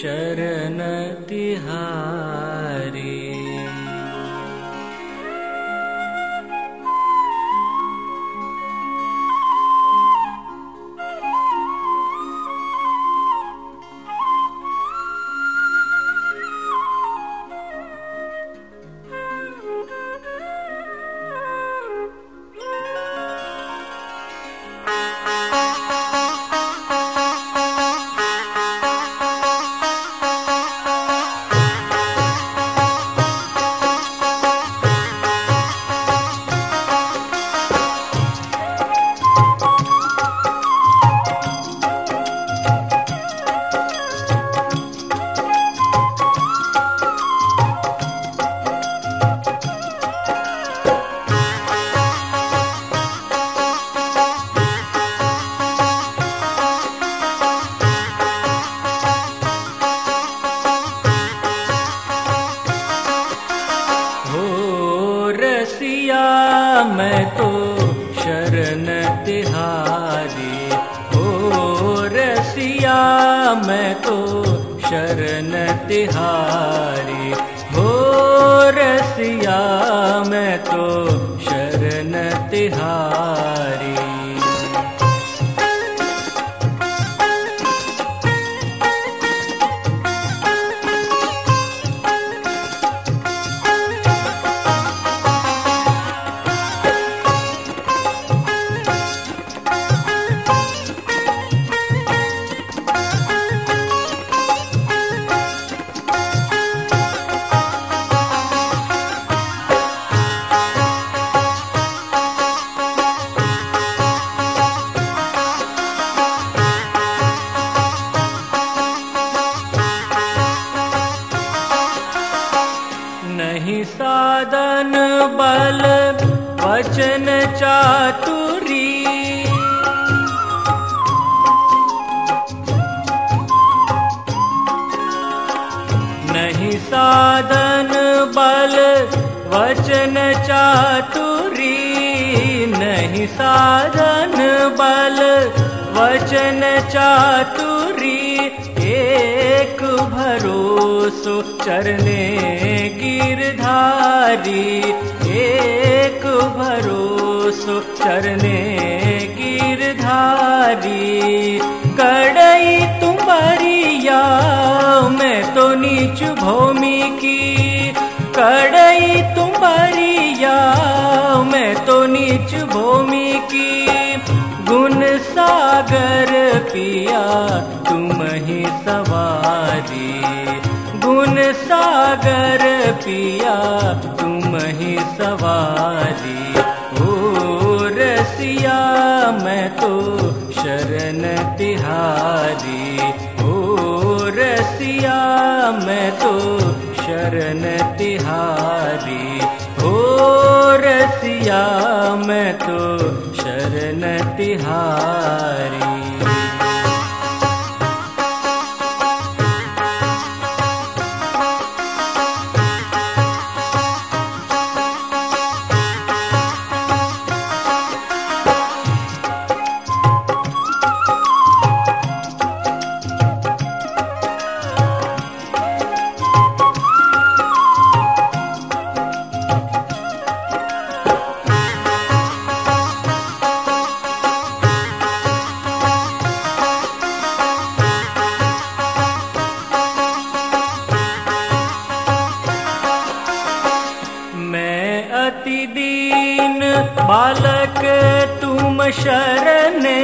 शरणतिहा शरण तिहारी हो रसिया मैं तो शरण तिहारी साधन बल वचन चातुरी। नहीं साधन बल वचन चातुरी। नहीं साधन बल वचन चातुरी भरोसो चरने गिरधारी, एक भरोसो चरने गिरधारी। कड़ई तुम्हारिया मैं तो नीच भूमि की। कड़ई तुम्हारिया मैं तो नीच भूमि की। गुण सागर पिया, तुम ही सवारी। पिया तुम ही सवारी। ओ रसिया, मैं तो शरण तिहारी। ओ रसिया, मैं तो शरण तिहारी। ओ रसिया, मैं तो शरण तिहारी। तुम शरणे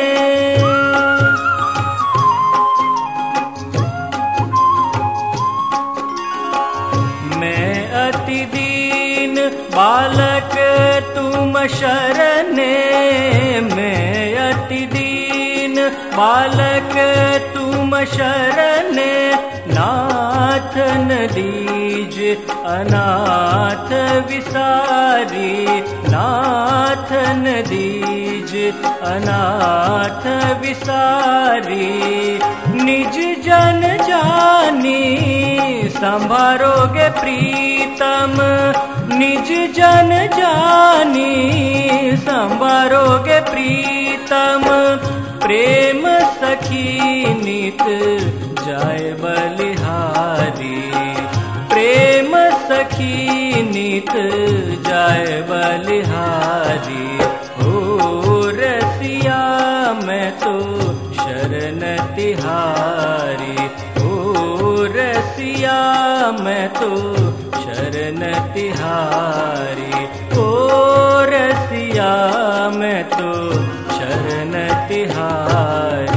मैं अति दीन बालक तुम शरणे मैं अति दीन बालक तुम शरणे नाथ नदीज अनाथ विसारी नाथ नदीज अनाथ विसारी। निज जन जानी संभारोगे प्रीतम। निज जन जानी संभारोगे प्रीतम। प्रेम सखी नित जाय बलिहारी प्रेम सखी नित जाय बलिहारी। हो रसिया मैं तो शरण तिहारी। हो रसिया मैं तो शरण तिहारी। ओ रसिया मैं तो शरण तिहारी।